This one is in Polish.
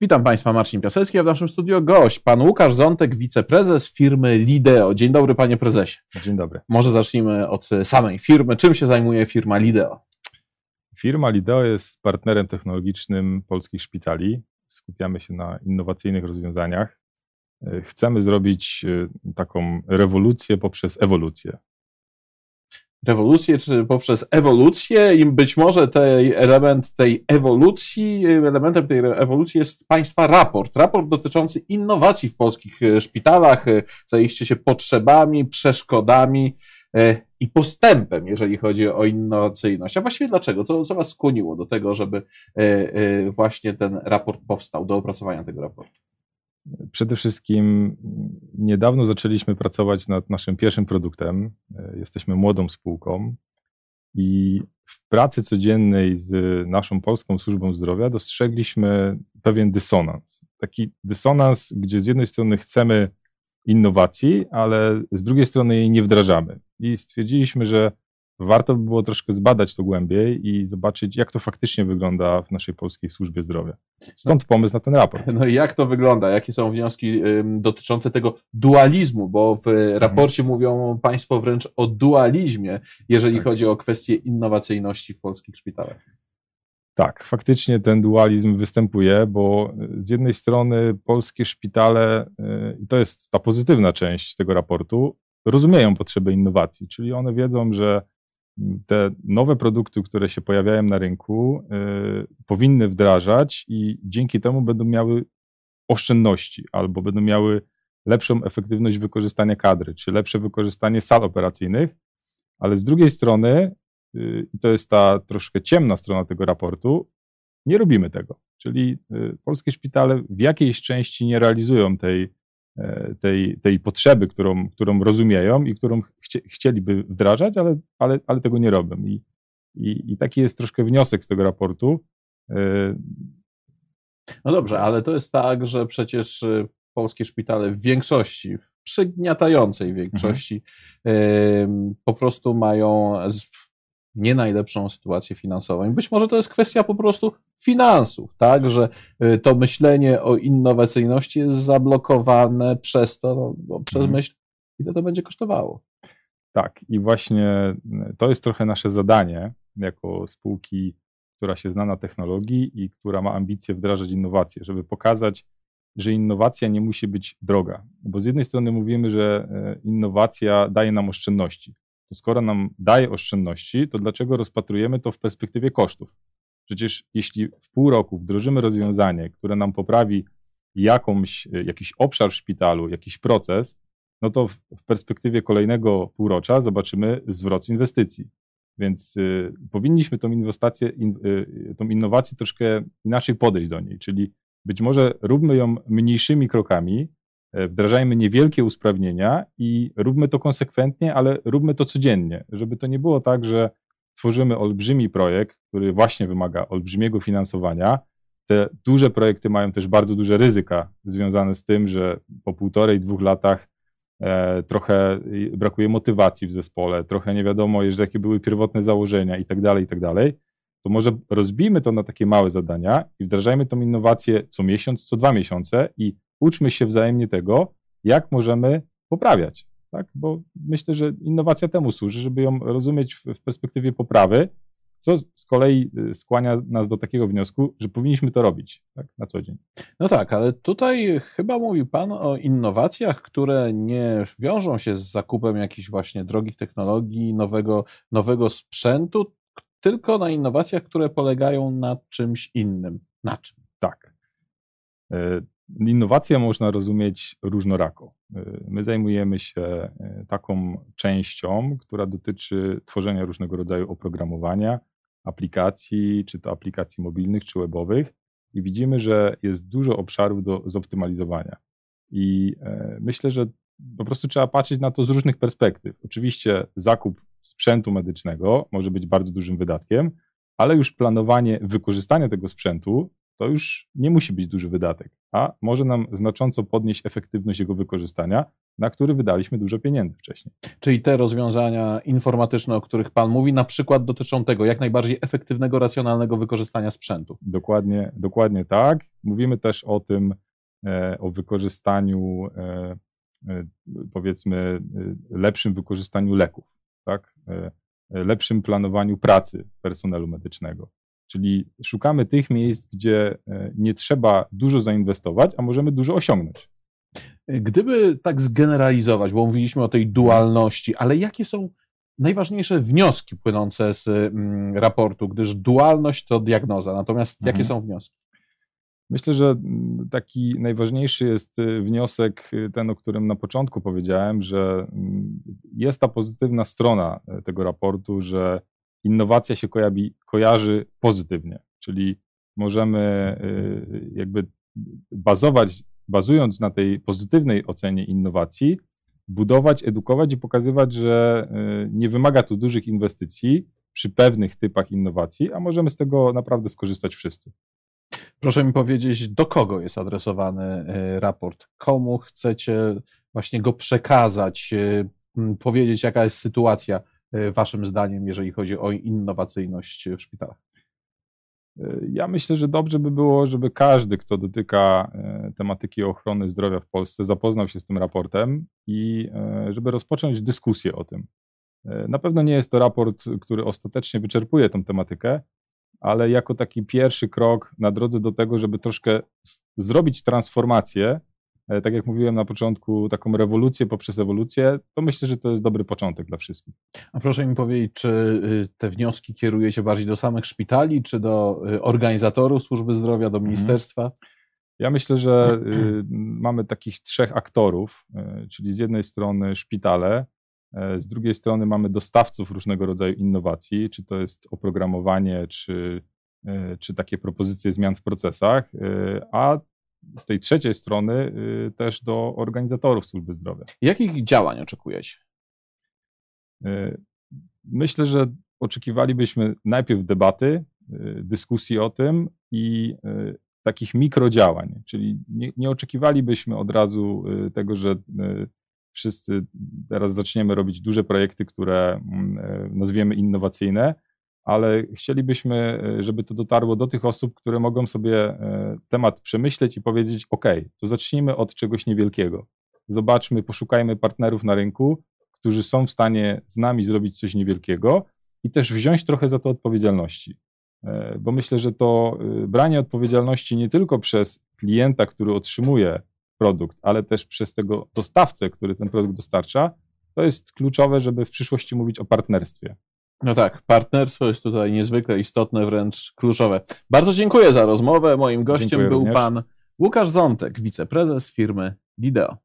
Witam Państwa, Marcin Piasecki, a w naszym studio gość, pan Łukasz Zątek, wiceprezes firmy Lideo. Dzień dobry, panie prezesie. Dzień dobry. Może zacznijmy od samej firmy. Czym się zajmuje firma Lideo? Firma Lideo jest partnerem technologicznym polskich szpitali. Skupiamy się na innowacyjnych rozwiązaniach. Chcemy zrobić e, taką rewolucję poprzez ewolucję rewolucję, czy poprzez ewolucję i być może tej element tej ewolucji, elementem tej ewolucji jest Państwa raport. Raport dotyczący innowacji w polskich e, szpitalach, e, zajęcie się potrzebami, przeszkodami e, i postępem, jeżeli chodzi o innowacyjność. A właściwie dlaczego? Co, co Was skłoniło do tego, żeby właśnie ten raport powstał, do opracowania tego raportu? Przede wszystkim niedawno zaczęliśmy pracować nad naszym pierwszym produktem. Jesteśmy młodą spółką i w pracy codziennej z naszą polską służbą zdrowia dostrzegliśmy pewien dysonans. Taki dysonans, gdzie z jednej strony chcemy innowacji, ale z drugiej strony jej nie wdrażamy. I stwierdziliśmy, że warto by było troszkę zbadać to głębiej i zobaczyć, jak to faktycznie wygląda w naszej polskiej służbie zdrowia. Stąd pomysł na ten raport. No i jak to wygląda? Jakie są wnioski dotyczące tego dualizmu? Bo w raporcie mhm. mówią Państwo wręcz o dualizmie, jeżeli tak. chodzi o kwestię innowacyjności w polskich szpitalach. Tak, faktycznie ten dualizm występuje, bo z jednej strony polskie szpitale, y, i to jest ta pozytywna część tego raportu, rozumieją potrzebę innowacji, czyli one wiedzą, że te nowe produkty, które się pojawiają na rynku, y, powinny wdrażać i dzięki temu będą miały oszczędności albo będą miały lepszą efektywność wykorzystania kadry, czy lepsze wykorzystanie sal operacyjnych, ale z drugiej strony, y, to jest ta troszkę ciemna strona tego raportu, nie robimy tego. Czyli y, polskie szpitale w jakiejś części nie realizują tej tej, tej potrzeby, którą, którą rozumieją i którą chcie, chcieliby wdrażać, ale, ale, ale tego nie robią. I, i, I taki jest troszkę wniosek z tego raportu. E, no dobrze, ale to jest tak, że przecież e, polskie szpitale w większości, w przygniatającej większości, mhm. po prostu mają nie najlepszą sytuację finansową. I być może to jest kwestia po prostu finansów, tak, że y, to myślenie o innowacyjności jest zablokowane przez to, no, przez mhm. myśl, ile to będzie kosztowało. Tak, i właśnie y, to jest trochę nasze zadanie jako spółki, która się zna na technologii i która ma ambicje wdrażać innowacje, żeby pokazać, że innowacja nie musi być droga. Bo z jednej strony mówimy, że y, innowacja daje nam oszczędności to skoro nam daje oszczędności, to dlaczego rozpatrujemy to w perspektywie kosztów? Przecież jeśli w pół roku wdrożymy rozwiązanie, które nam poprawi jakąś, jakiś obszar w szpitalu, jakiś proces, no to w, perspektywie kolejnego półrocza zobaczymy zwrot inwestycji. Więc y, powinniśmy tą inwestację, in, y, tą innowację troszkę inaczej podejść do niej, czyli być może róbmy ją mniejszymi krokami, wdrażajmy niewielkie usprawnienia i róbmy to konsekwentnie, ale róbmy to codziennie, żeby to nie było tak, że tworzymy olbrzymi projekt, który właśnie wymaga olbrzymiego finansowania. Te duże projekty mają też bardzo duże ryzyka związane z tym, że po półtorej, dwóch latach e, trochę brakuje motywacji w zespole, trochę nie wiadomo, jakie były pierwotne założenia i tak dalej, i tak dalej. To może rozbijmy to na takie małe zadania i wdrażajmy tą innowację co miesiąc, co dwa miesiące i uczmy się wzajemnie tego, jak możemy poprawiać. Tak? Bo myślę, że innowacja temu służy, żeby ją rozumieć w, perspektywie poprawy, co z kolei y, skłania nas do takiego wniosku, że powinniśmy to robić tak, na co dzień. No tak, ale tutaj chyba mówi Pan o innowacjach, które nie wiążą się z zakupem jakichś właśnie drogich technologii, nowego, nowego sprzętu, tylko na innowacjach, które polegają na czymś innym. Na czym? Tak. Innowacje można rozumieć różnorako. Y, my zajmujemy się y, taką częścią, która dotyczy tworzenia różnego rodzaju oprogramowania, aplikacji, czy to aplikacji mobilnych, czy webowych, i widzimy, że jest dużo obszarów do zoptymalizowania. I e, myślę, że po prostu trzeba patrzeć na to z różnych perspektyw. Oczywiście zakup sprzętu medycznego może być bardzo dużym wydatkiem, ale już planowanie wykorzystania tego sprzętu to już nie musi być duży wydatek, a może nam znacząco podnieść efektywność jego wykorzystania, na który wydaliśmy dużo pieniędzy wcześniej. Czyli te rozwiązania informatyczne, o których Pan mówi, na przykład dotyczą tego jak najbardziej efektywnego, racjonalnego wykorzystania sprzętu. Dokładnie, dokładnie tak. Mówimy też o tym, e, o wykorzystaniu, e, e, powiedzmy, lepszym wykorzystaniu leków, tak? lepszym planowaniu pracy personelu medycznego. Czyli szukamy tych miejsc, gdzie nie trzeba dużo zainwestować, a możemy dużo osiągnąć. Gdyby tak zgeneralizować, bo mówiliśmy o tej dualności, ale jakie są najważniejsze wnioski płynące z mm, raportu, gdyż dualność to diagnoza, natomiast jakie mhm. są wnioski? Myślę, że mm, taki najważniejszy jest y, wniosek, y, ten, o którym na początku powiedziałem, że mm, jest ta pozytywna strona y, tego raportu, że innowacja się kojarzy, kojarzy pozytywnie, czyli możemy jakby bazować bazując na tej pozytywnej ocenie innowacji, budować, edukować i pokazywać, że y, nie wymaga tu dużych inwestycji przy pewnych typach innowacji, a możemy z tego naprawdę skorzystać wszyscy. Proszę mi powiedzieć, do kogo jest adresowany y, raport? Komu chcecie właśnie go przekazać, y, powiedzieć, jaka jest sytuacja Waszym zdaniem, jeżeli chodzi o innowacyjność w szpitalach? Ja myślę, że dobrze by było, żeby każdy, kto dotyka e, tematyki ochrony zdrowia w Polsce, zapoznał się z tym raportem i e, żeby rozpocząć dyskusję o tym. E, na pewno nie jest to raport, który ostatecznie wyczerpuje tę tematykę, ale jako taki pierwszy krok na drodze do tego, żeby troszkę zrobić transformację E, tak jak mówiłem na początku, taką rewolucję poprzez ewolucję, to myślę, że to jest dobry początek dla wszystkich. A proszę mi powiedzieć, czy y, te wnioski kierujecie bardziej do samych szpitali, czy do y, organizatorów służby zdrowia, do mhm. ministerstwa? Ja myślę, że y, mamy takich trzech aktorów, czyli z jednej strony szpitale, z drugiej strony mamy dostawców różnego rodzaju innowacji, czy to jest oprogramowanie, czy, czy takie propozycje zmian w procesach, a z tej trzeciej strony y, też do organizatorów służby zdrowia. Jakich działań oczekujecie? Y, myślę, że oczekiwalibyśmy najpierw debaty, y, dyskusji o tym i takich mikrodziałań, czyli nie, nie oczekiwalibyśmy od razu tego, że wszyscy teraz zaczniemy robić duże projekty, które mm, nazwiemy innowacyjne, ale chcielibyśmy, e, żeby to dotarło do tych osób, które mogą sobie e, temat przemyśleć i powiedzieć: OK, to zacznijmy od czegoś niewielkiego. Zobaczmy, poszukajmy partnerów na rynku, którzy są w stanie z nami zrobić coś niewielkiego i też wziąć trochę za to odpowiedzialności. E, bo myślę, że to branie odpowiedzialności nie tylko przez klienta, który otrzymuje produkt, ale też przez tego dostawcę, który ten produkt dostarcza, to jest kluczowe, żeby w przyszłości mówić o partnerstwie. No tak, partnerstwo jest tutaj niezwykle istotne, wręcz kluczowe. Bardzo dziękuję za rozmowę. Moim gościem dziękuję był również. pan Łukasz Zątek, wiceprezes firmy Lideo.